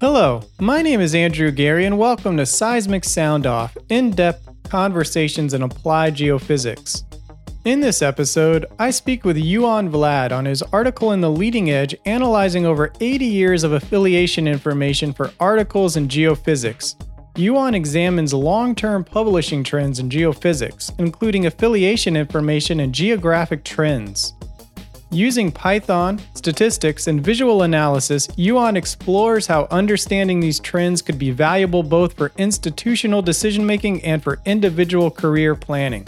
Hello, my name is Andrew Geary, and welcome to Seismic Sound Off in depth conversations in applied geophysics. In this episode, I speak with Ioan Vlad on his article in The Leading Edge analyzing over 80 years of affiliation information for articles in geophysics. Ioan examines long term publishing trends in geophysics, including affiliation information and geographic trends. Using Python, statistics, and visual analysis, Ioan explores how understanding these trends could be valuable both for institutional decision making and for individual career planning.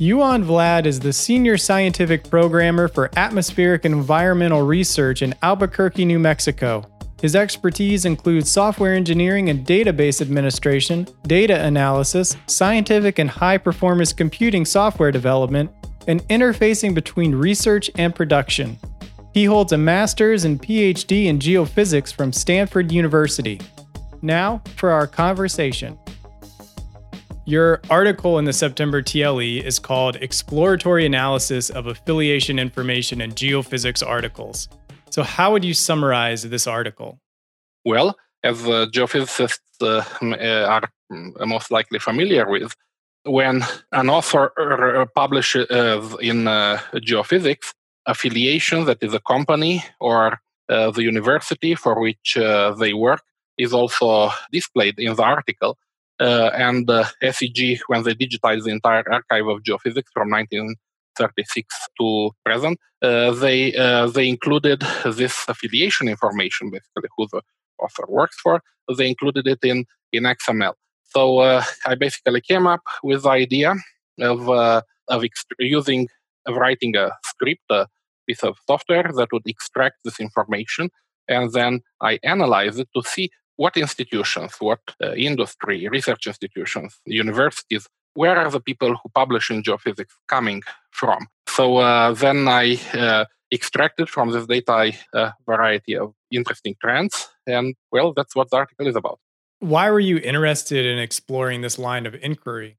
Ioan Vlad is the senior scientific programmer for atmospheric and environmental research in Albuquerque, New Mexico. His expertise includes software engineering and database administration, data analysis, scientific and high performance computing software development, and interfacing between research and production. He holds a master's and PhD in geophysics from Stanford University. Now for our conversation. Your article in the September TLE is called Exploratory Analysis of Affiliation Information in Geophysics Articles. So, how would you summarize this article? Well, as uh, geophysicists uh, are most likely familiar with, when an author er, er, uh, publishes in uh, geophysics affiliation that is a company or uh, the university for which uh, they work is also displayed in the article. Uh, and uh, SEG, when they digitized the entire archive of geophysics from 1936 to present, they they included this affiliation information, basically who the author works for. They included it in in XML. So uh, I basically came up with the idea of uh, of using of writing a script, a piece of software that would extract this information, and then I analyze it to see what institutions, what uh, industry, research institutions, universities, where are the people who publish in geophysics coming from? So uh, then I uh, extracted from this data a variety of interesting trends, and well, that's what the article is about. Why were you interested in exploring this line of inquiry?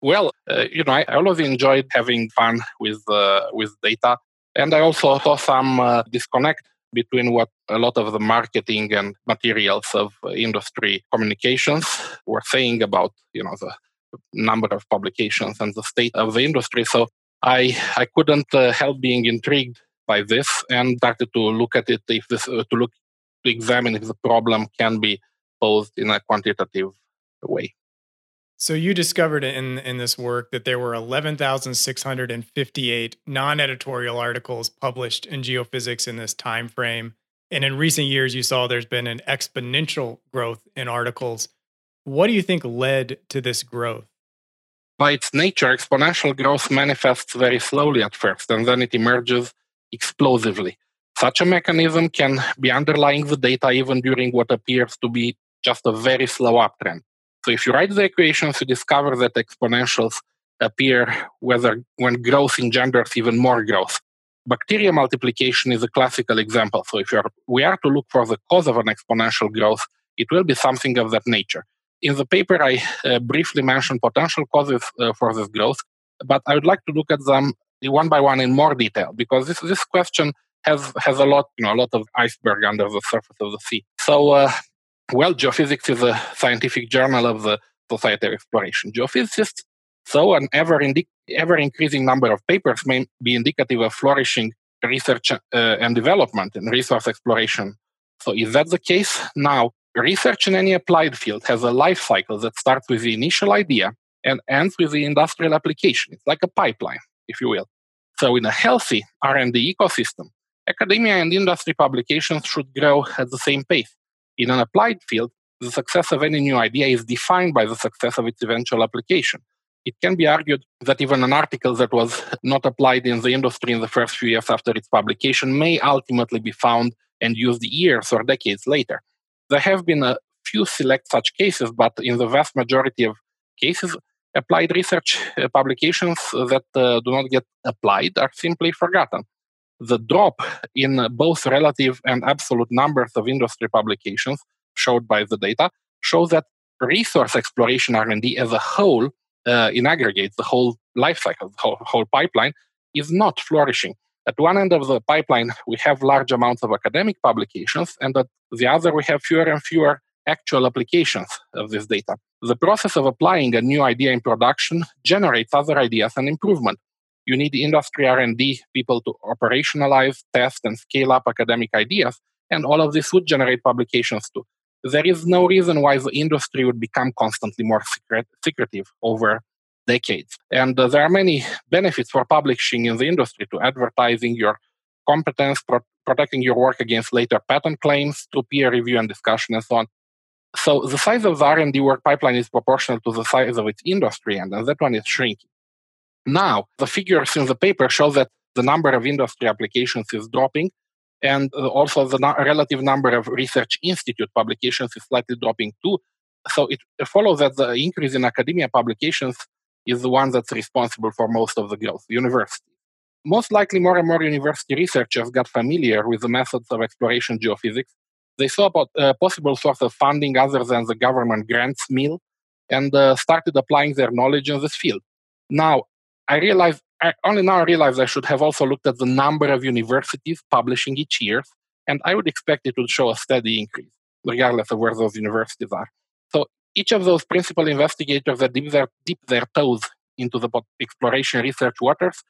Well, uh, you know, I, always enjoyed having fun with uh, with data, and I also saw some uh, disconnect between what a lot of the marketing and materials of industry communications were saying about, you know, the number of publications and the state of the industry. So I I couldn't uh, help being intrigued by this and started to look at it if this uh, to look to examine if the problem can be posed in a quantitative way. So you discovered in in this work that there were 11,658 non-editorial articles published in geophysics in this time frame. And in recent years you saw there's been an exponential growth in articles. What do you think led to this growth? By its nature, exponential growth manifests very slowly at first and then it emerges explosively. Such a mechanism can be underlying the data even during what appears to be just a very slow uptrend. So if you write the equations, you discover that exponentials appear whether when growth engenders even more growth. Bacteria multiplication is a classical example. So if we are to look for the cause of an exponential growth, it will be something of that nature. In the paper, I uh, briefly mentioned potential causes uh, for this growth, but I would like to look at them one by one in more detail because this this question has has a lot you know a lot of iceberg under the surface of the sea. So uh, well, geophysics is a scientific journal of the Society of Exploration. Geophysicists so an ever, indi- ever increasing number of papers may be indicative of flourishing research uh, and development in resource exploration. So is that the case? Now, research in any applied field has a life cycle that starts with the initial idea and ends with the industrial application. It's like a pipeline, if you will. So in a healthy R&D ecosystem, academia and industry publications should grow at the same pace. In an applied field, the success of any new idea is defined by the success of its eventual application. It can be argued that even an article that was not applied in the industry in the first few years after its publication may ultimately be found and used years or decades later. There have been a few select such cases, but in the vast majority of cases, applied research uh, publications that uh, do not get applied are simply forgotten the drop in both relative and absolute numbers of industry publications showed by the data shows that resource exploration R&D as a whole, uh, in aggregate, the whole life cycle, the whole, whole pipeline, is not flourishing. At one end of the pipeline, we have large amounts of academic publications, and at the other, we have fewer and fewer actual applications of this data. The process of applying a new idea in production generates other ideas and improvement. You need industry R&D people to operationalize, test, and scale up academic ideas, and all of this would generate publications too. There is no reason why the industry would become constantly more secret, secretive over decades. And uh, there are many benefits for publishing in the industry to advertising your competence, pro- protecting your work against later patent claims to peer review and discussion and so on. So the size of the R&D work pipeline is proportional to the size of its industry, and that one is shrinking. Now, the figures in the paper show that the number of industry applications is dropping, and uh, also the no- relative number of research institute publications is slightly dropping too. So it follows that the increase in academia publications is the one that's responsible for most of the growth, university. Most likely, more and more university researchers got familiar with the methods of exploration geophysics. They saw about a uh, possible source of funding other than the government grants mill and uh, started applying their knowledge in this field. Now, I realize, I only now realize I should have also looked at the number of universities publishing each year, and I would expect it would show a steady increase, regardless of where those universities are So each of those principal investigators that dip their, dip their toes into the exploration research waters,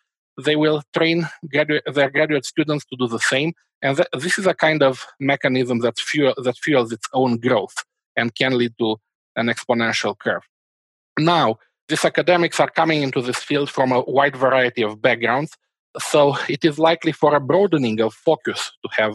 they will train their graduate students to do the same. And th- this is a kind of mechanism that, fuel, that fuels its own growth and can lead to an exponential curve. Now, these academics are coming into this field from a wide variety of backgrounds, so it is likely for a broadening of focus to have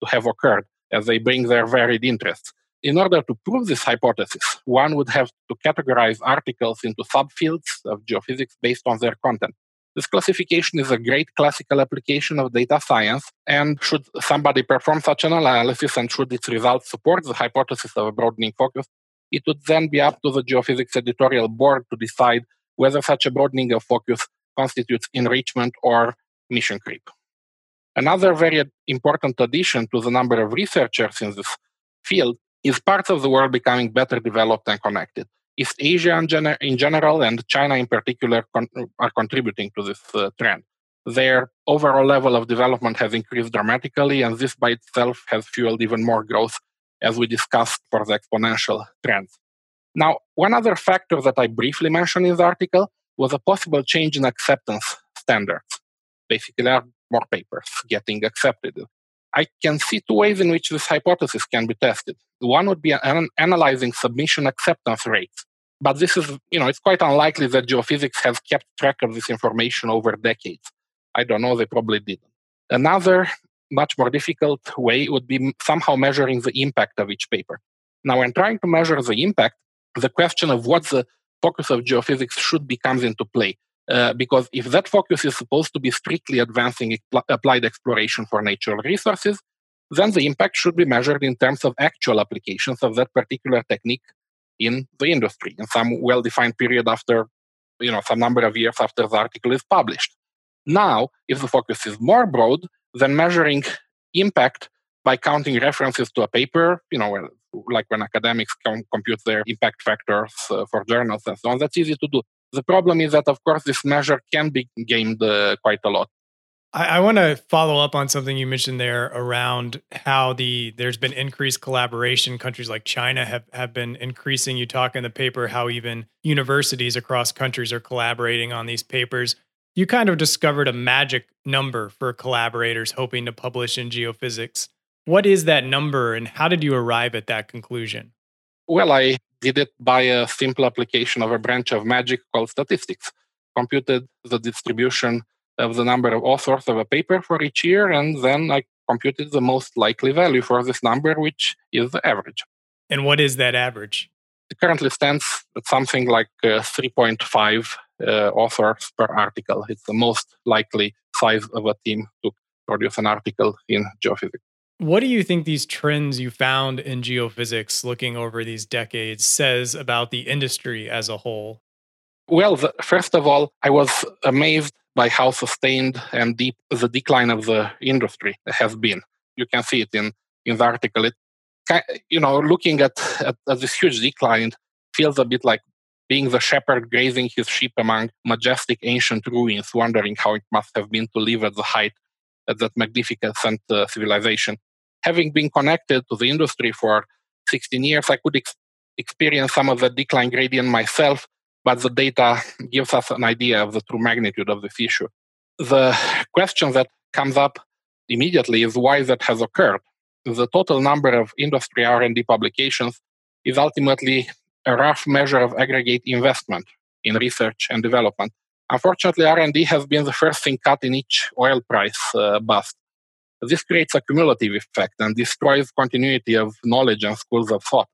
to have occurred as they bring their varied interests in order to prove this hypothesis, one would have to categorize articles into subfields of geophysics based on their content. This classification is a great classical application of data science, and should somebody perform such an analysis and should its results support the hypothesis of a broadening focus, it would then be up to the geophysics editorial board to decide whether such a broadening of focus constitutes enrichment or mission creep. Another very important addition to the number of researchers in this field is parts of the world becoming better developed and connected. East Asia in, gener- in general and China in particular con- are contributing to this uh, trend. Their overall level of development has increased dramatically, and this by itself has fueled even more growth, as we discussed for the exponential trends. Now, one other factor that I briefly mentioned in the article was a possible change in acceptance standards. Basically, there are more papers getting accepted. I can see two ways in which this hypothesis can be tested. One would be an- analyzing submission acceptance rates. But this is, you know, it's quite unlikely that geophysics has kept track of this information over decades. I don't know, they probably didn't. Another much more difficult way would be somehow measuring the impact of each paper. Now, when trying to measure the impact, the question of what the focus of geophysics should be comes into play. Uh, because if that focus is supposed to be strictly advancing applied exploration for natural resources, then the impact should be measured in terms of actual applications of that particular technique in the industry in some well-defined period after, you know, some number of years after the article is published. Now, if the focus is more broad, then measuring impact by counting references to a paper, you know, like when academics compute their impact factors uh, for journals and so on, that's easy to do. The problem is that, of course, this measure can be gamed uh, quite a lot. I, I want to follow up on something you mentioned there around how the there's been increased collaboration. Countries like China have have been increasing. You talk in the paper how even universities across countries are collaborating on these papers. You kind of discovered a magic number for collaborators hoping to publish in geophysics. What is that number, and how did you arrive at that conclusion? Well, I did it by a simple application of a branch of magic called statistics. Computed the distribution of the number of authors of a paper for each year, and then I computed the most likely value for this number, which is the average. And what is that average? It currently stands at something like uh, 3.5 uh, authors per article. It's the most likely size of a team to produce an article in geophysics. What do you think these trends you found in geophysics looking over these decades says about the industry as a whole? Well, the, first of all, I was amazed by how sustained and deep the decline of the industry has been. You can see it in, in the article. It, you know, looking at, at, at this huge decline feels a bit like being the shepherd grazing his sheep among majestic ancient ruins, wondering how it must have been to live at the height at that magnificent uh, civilization. Having been connected to the industry for 16 years, I could ex- experience some of the decline gradient myself, but the data gives us an idea of the true magnitude of this issue. The question that comes up immediately is why that has occurred. The total number of industry R&D publications is ultimately a rough measure of aggregate investment in research and development. Unfortunately, R&D has been the first thing cut in each oil price uh, bust. This creates a cumulative effect and destroys continuity of knowledge and schools of thought.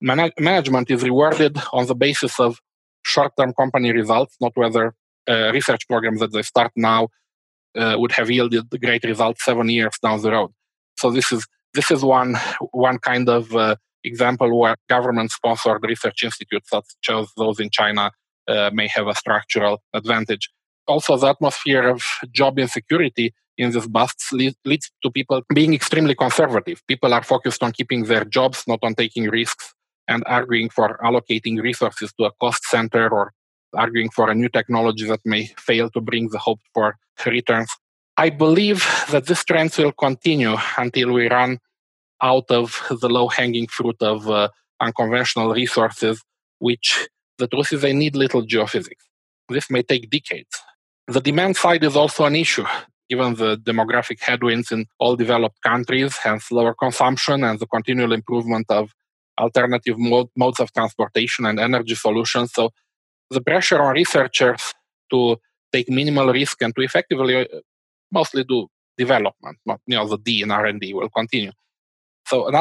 Man- management is rewarded on the basis of short-term company results, not whether uh, research programs that they start now uh, would have yielded great results seven years down the road. So this is this is one one kind of uh, example where government-sponsored research institutes, such as those in China, uh, may have a structural advantage. Also, the atmosphere of job insecurity in these busts lead, leads to people being extremely conservative. People are focused on keeping their jobs, not on taking risks, and arguing for allocating resources to a cost center or arguing for a new technology that may fail to bring the hoped for returns. I believe that this trend will continue until we run out of the low hanging fruit of uh, unconventional resources, which the truth is they need little geophysics. This may take decades. The demand side is also an issue, given the demographic headwinds in all developed countries, hence lower consumption and the continual improvement of alternative mode, modes of transportation and energy solutions. So the pressure on researchers to take minimal risk and to effectively uh, mostly do development, not you know the D in R&D will continue. So an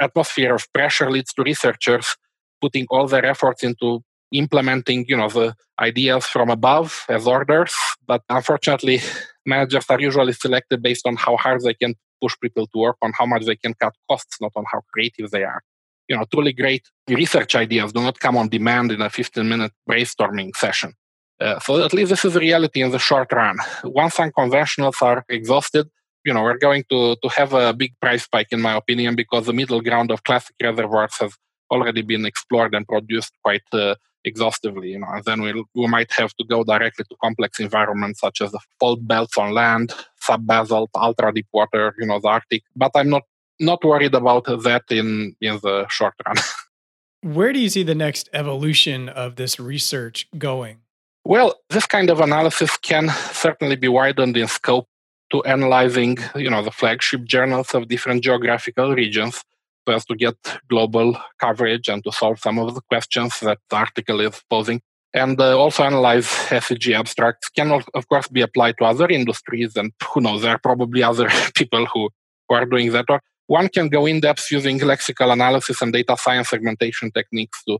atmosphere of pressure leads to researchers putting all their efforts into implementing you know the ideas from above as orders. But unfortunately managers are usually selected based on how hard they can push people to work on how much they can cut costs not on how creative they are. You know truly great research ideas do not come on demand in a 15 minute brainstorming session. Uh, so at least this is a reality in the short run. Once unconventionals are exhausted you know we're going to to have a big price spike in my opinion because the middle ground of classic reservoirs has already been explored and produced quite uh, exhaustively you know and then we'll, we might have to go directly to complex environments such as the fault belts on land subbasalt ultra deep water you know the arctic but i'm not not worried about that in in the short run. Where do you see the next evolution of this research going? Well this kind of analysis can certainly be widened in scope to analyzing you know the flagship journals of different geographical regions so as to get global coverage and to solve some of the questions that the article is posing and uh, also analyze SEG abstracts can of course be applied to other industries and who knows there are probably other people who, who are doing that or one can go in depth using lexical analysis and data science segmentation techniques to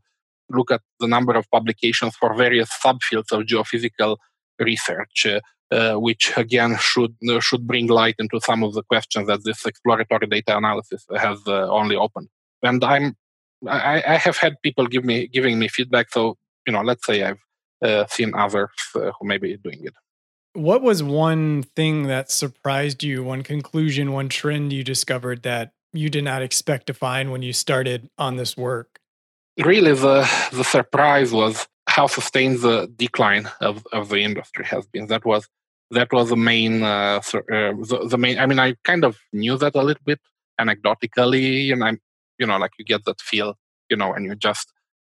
look at the number of publications for various subfields of geophysical research uh, uh, which again should uh, should bring light into some of the questions that this exploratory data analysis has uh, only opened. And I'm I, I, have had people give me giving me feedback. So you know, let's say I've uh, seen others uh, who may be doing it. What was one thing that surprised you? One conclusion, one trend you discovered that you did not expect to find when you started on this work? Really, the the surprise was how sustained the decline of, of the industry has been. That was that was the main uh, uh, the, the, main. I mean, I kind of knew that a little bit anecdotally, and I'm you know like you get that feel you know when you just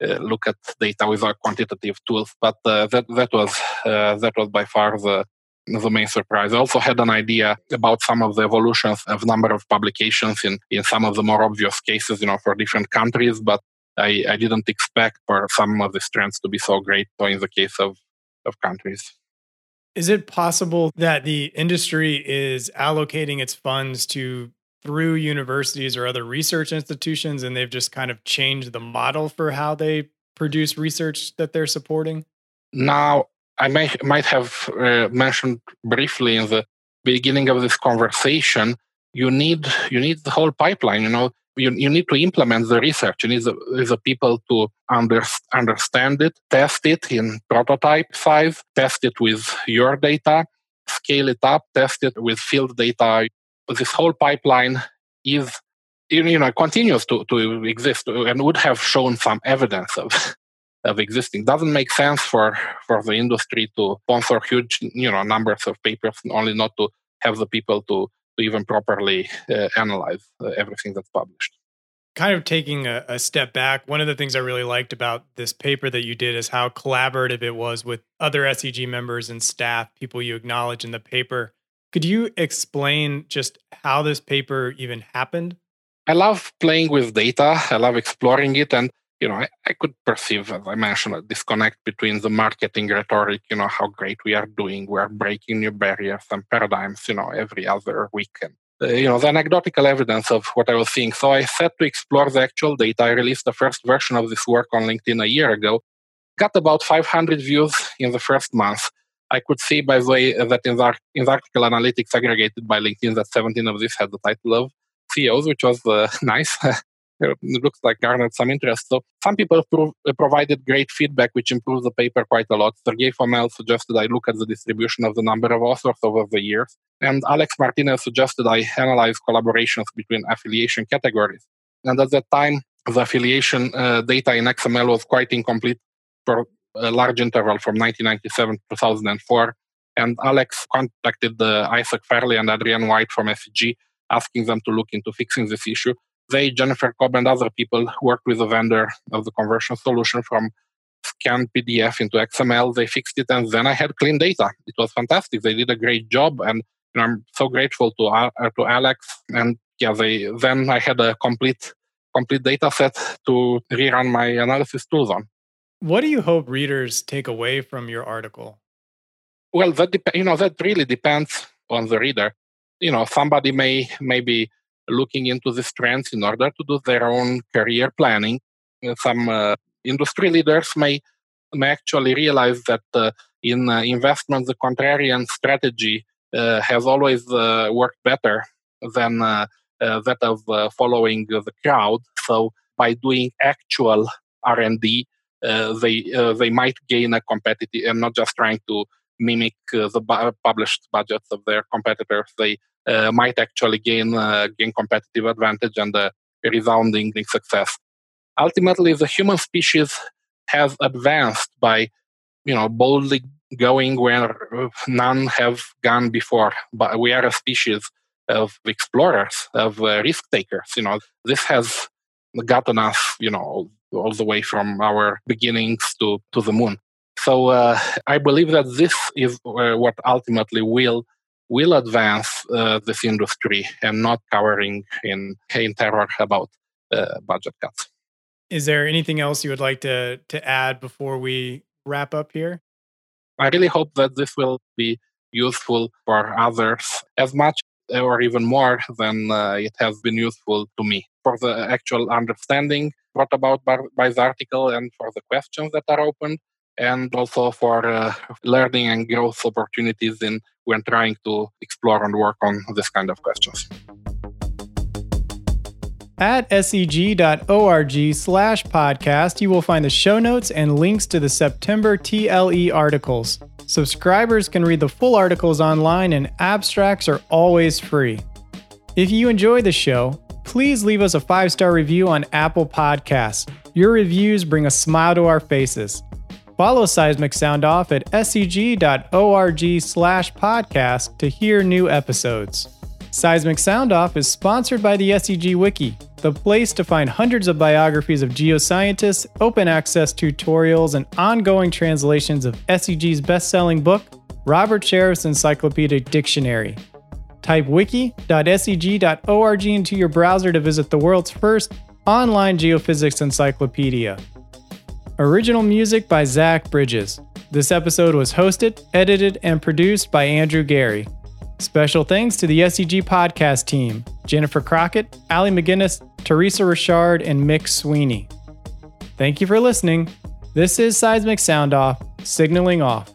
uh, look at data without quantitative tools. But uh, that that was uh, that was by far the the main surprise. I also had an idea about some of the evolutions of number of publications in, in some of the more obvious cases, you know, for different countries, but I, I didn't expect for some of these trends to be so great so in the case of, of countries. Is it possible that the industry is allocating its funds to through universities or other research institutions and they've just kind of changed the model for how they produce research that they're supporting? Now, I may, might have uh, mentioned briefly in the beginning of this conversation, you need you need the whole pipeline. You know, you, you need to implement the research. You need the, the people to under, understand it, test it in prototype size, test it with your data, scale it up, test it with field data. This whole pipeline is you know continues to, to exist and would have shown some evidence of of existing. Doesn't make sense for for the industry to sponsor huge you know numbers of papers only not to have the people to, to even properly uh, analyze uh, everything that's published kind of taking a, a, step back, one of the things I really liked about this paper that you did is how collaborative it was with other SEG members and staff, people you acknowledge in the paper. Could you explain just how this paper even happened? I love playing with data. I love exploring it. And, you know, I, I could perceive, as I mentioned, a disconnect between the marketing rhetoric, you know, how great we are doing. We are breaking new barriers and paradigms, you know, every other weekend uh, you know, the anecdotal evidence of what I was seeing. So I set to explore the actual data. I released the first version of this work on LinkedIn a year ago. Got about 500 views in the first month. I could see, by the way, that in the, in the article analytics aggregated by LinkedIn, that 17 of these had the title of CEOs, which was uh, nice. It looks like garnered some interest. So some people pro- uh, provided great feedback, which improved the paper quite a lot. Sergey Fomel suggested I look at the distribution of the number of authors over the years. And Alex Martinez suggested I analyze collaborations between affiliation categories. And at that time, the affiliation uh, data in XML was quite incomplete for a large interval from 1997 to 2004. And Alex contacted uh, Isaac Farley and Adrian White from SEG, asking them to look into fixing this issue they, Jennifer Cobb, and other people worked with the vendor of the conversion solution from scanned PDF into XML. They fixed it, and then I had clean data. It was fantastic. They did a great job, and you know, I'm so grateful to uh, to Alex. And yeah, they then I had a complete complete data set to rerun my analysis tools on. What do you hope readers take away from your article? Well, that dep- you know that really depends on the reader. You know, somebody may maybe looking into these trends in order to do their own career planning. Uh, some uh, industry leaders may, may actually realize that uh, in uh, investment, the contrarian strategy uh, has always uh, worked better than that of following the crowd. So by doing actual R&D, they they might gain a competitive and not just trying to mimic the bu- published budgets of their competitors. They might actually gain uh, gain competitive advantage and a resounding success. Ultimately, the human species has advanced by, you know, boldly going where none have gone before. But we are a species of explorers, of uh, risk takers. You know, this has gotten us, you know, all the way from our beginnings to to the moon. So uh, I believe that this is uh, what ultimately will will advance uh, this industry and not cowering in, in terror about uh, budget cuts. Is there anything else you would like to, to add before we wrap up here? I really hope that this will be useful for others as much or even more than uh, it has been useful to me for the actual understanding brought about by, by the article and for the questions that are opened and also for uh, learning and growth opportunities in when trying to explore and work on this kind of questions. At seg.org slash podcast, you will find the show notes and links to the September TLE articles. Subscribers can read the full articles online, and abstracts are always free. If you enjoy the show, please leave us a five star review on Apple Podcasts. Your reviews bring a smile to our faces. Follow Seismic Sound Off at seg.org slash podcast to hear new episodes. Seismic Sound Off is sponsored by the SEG Wiki, the place to find hundreds of biographies of geoscientists, open access tutorials, and ongoing translations of SEG's best selling book, Robert Sheriff's Encyclopedic Dictionary. Type wiki.seg.org into your browser to visit the world's first online geophysics encyclopedia. Original music by Zach Bridges. This episode was hosted, edited, and produced by Andrew Geary. Special thanks to the SEG podcast team Jennifer Crockett, Ali McGinnis, Teresa Richard, and Mick Sweeney. Thank you for listening. This is Seismic Sound Off, signaling off.